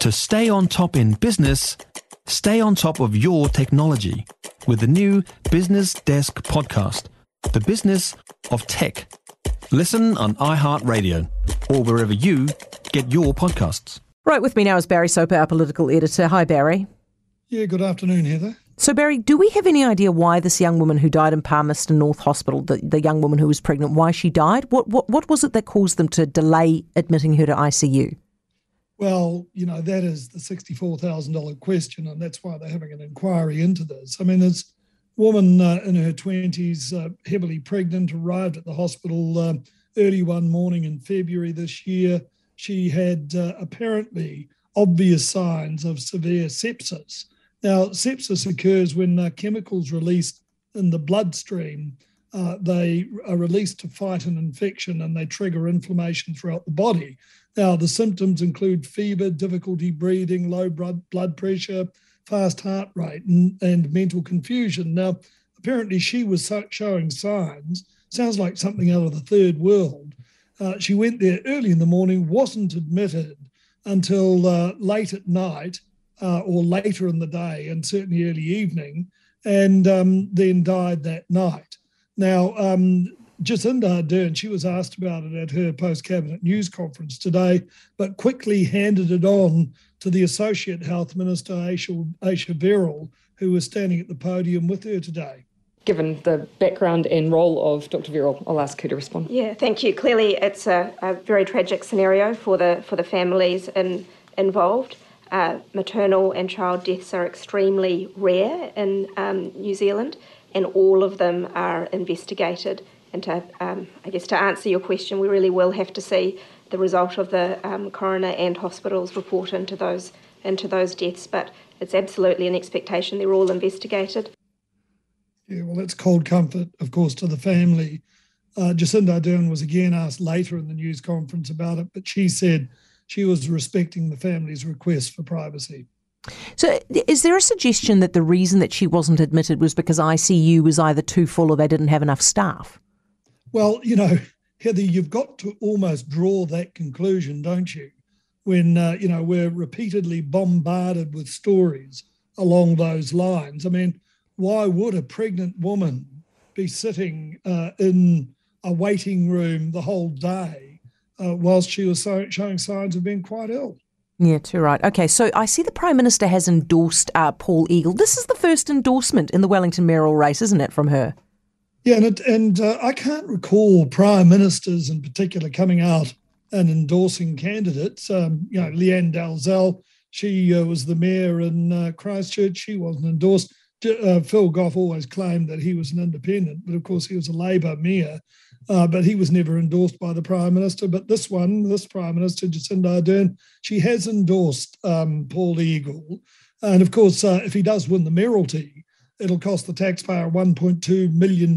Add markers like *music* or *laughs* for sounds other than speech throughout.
To stay on top in business, stay on top of your technology with the new Business Desk podcast, The Business of Tech. Listen on iHeartRadio or wherever you get your podcasts. Right with me now is Barry Soper, our political editor. Hi, Barry. Yeah, good afternoon, Heather. So, Barry, do we have any idea why this young woman who died in Palmerston North Hospital, the, the young woman who was pregnant, why she died? What, what, what was it that caused them to delay admitting her to ICU? Well, you know, that is the $64,000 question, and that's why they're having an inquiry into this. I mean, this woman uh, in her 20s, uh, heavily pregnant, arrived at the hospital uh, early one morning in February this year. She had uh, apparently obvious signs of severe sepsis. Now, sepsis occurs when uh, chemicals released in the bloodstream uh, they are released to fight an infection and they trigger inflammation throughout the body. Now, the symptoms include fever, difficulty breathing, low blood, pressure, fast heart rate, and, and mental confusion. Now, apparently, she was showing signs, sounds like something out of the third world. Uh, she went there early in the morning, wasn't admitted until uh, late at night uh, or later in the day, and certainly early evening, and um, then died that night. Now, um, Jacinda Ardern, she was asked about it at her post cabinet news conference today, but quickly handed it on to the Associate Health Minister, Ayesha, Ayesha Verrall, who was standing at the podium with her today. Given the background and role of Dr. Verrall, I'll ask her to respond. Yeah, thank you. Clearly, it's a, a very tragic scenario for the for the families in, involved. Uh, maternal and child deaths are extremely rare in um, New Zealand, and all of them are investigated. And to, um, I guess, to answer your question, we really will have to see the result of the um, coroner and hospitals report into those into those deaths. But it's absolutely an expectation; they're all investigated. Yeah, well, that's cold comfort, of course, to the family. Uh, Jacinda Ardern was again asked later in the news conference about it, but she said she was respecting the family's request for privacy. So, is there a suggestion that the reason that she wasn't admitted was because ICU was either too full or they didn't have enough staff? Well, you know, Heather, you've got to almost draw that conclusion, don't you? When, uh, you know, we're repeatedly bombarded with stories along those lines. I mean, why would a pregnant woman be sitting uh, in a waiting room the whole day uh, whilst she was showing signs of being quite ill? Yeah, too right. Okay, so I see the Prime Minister has endorsed uh, Paul Eagle. This is the first endorsement in the Wellington mayoral race, isn't it, from her? Yeah, and, it, and uh, I can't recall prime ministers in particular coming out and endorsing candidates. Um, you know, Lianne Dalziel, she uh, was the mayor in uh, Christchurch. She wasn't endorsed. Uh, Phil Goff always claimed that he was an independent, but of course he was a Labor mayor. Uh, but he was never endorsed by the prime minister. But this one, this prime minister, Jacinda Ardern, she has endorsed um, Paul Eagle. And of course, uh, if he does win the mayoralty, it'll cost the taxpayer $1.2 million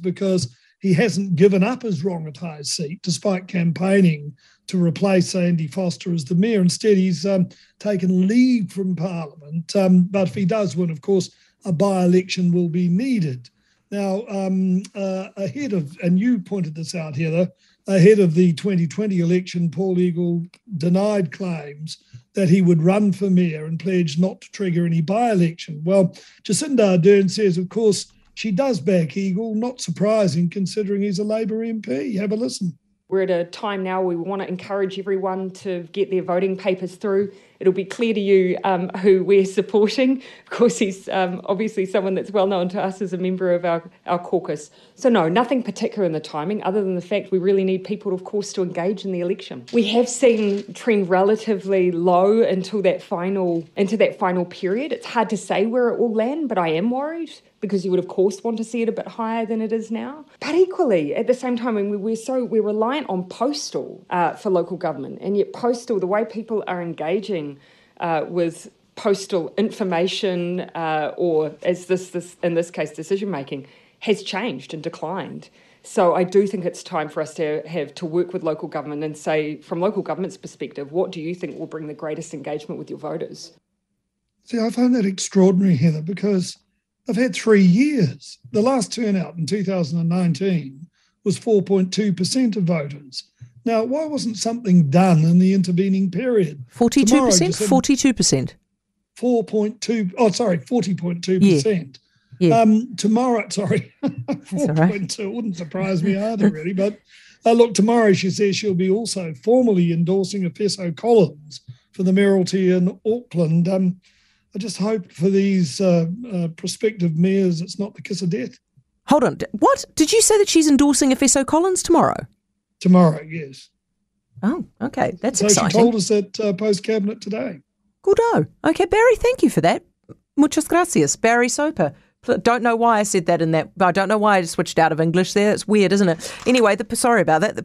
because he hasn't given up his Rongotai seat despite campaigning to replace Andy Foster as the mayor. Instead, he's um, taken leave from Parliament. Um, but if he does win, of course, a by election will be needed. Now, um, uh, ahead of, and you pointed this out, Heather, ahead of the 2020 election, Paul Eagle denied claims that he would run for mayor and pledged not to trigger any by election. Well, Jacinda Ardern says, of course, she does back Eagle, not surprising considering he's a Labour MP. Have a listen. We're at a time now we want to encourage everyone to get their voting papers through. It'll be clear to you um, who we're supporting. Of course, he's um, obviously someone that's well known to us as a member of our, our caucus. So, no, nothing particular in the timing, other than the fact we really need people, of course, to engage in the election. We have seen trend relatively low until that final into that final period. It's hard to say where it will land, but I am worried because you would of course want to see it a bit higher than it is now. But equally, at the same time, I mean, we're so we're reliant on postal uh, for local government, and yet postal, the way people are engaging uh, with postal information, uh, or as this, this in this case, decision making, has changed and declined. So I do think it's time for us to have to work with local government and say, from local government's perspective, what do you think will bring the greatest engagement with your voters? See, I find that extraordinary, Heather, because I've had three years. The last turnout in 2019 was 4.2% of voters. Now, why wasn't something done in the intervening period? 42%, Tomorrow, 42%. 4.2, oh, sorry, 40.2%. Yeah. Um, tomorrow, *laughs* sorry, all 4.2 right. wouldn't surprise me either, really. But uh, look, tomorrow she says she'll be also formally endorsing Efeso Collins for the Mayoralty in Auckland. Um, I just hope for these uh, uh, prospective mayors it's not the kiss of death. Hold on. What? Did you say that she's endorsing Efeso Collins tomorrow? Tomorrow, yes. Oh, okay. That's so exciting. she told us at uh, post cabinet today. Goodo. Okay, Barry, thank you for that. Muchas gracias. Barry Soper. Don't know why I said that in that. I don't know why I switched out of English there. It's weird, isn't it? Anyway, the, sorry about that. The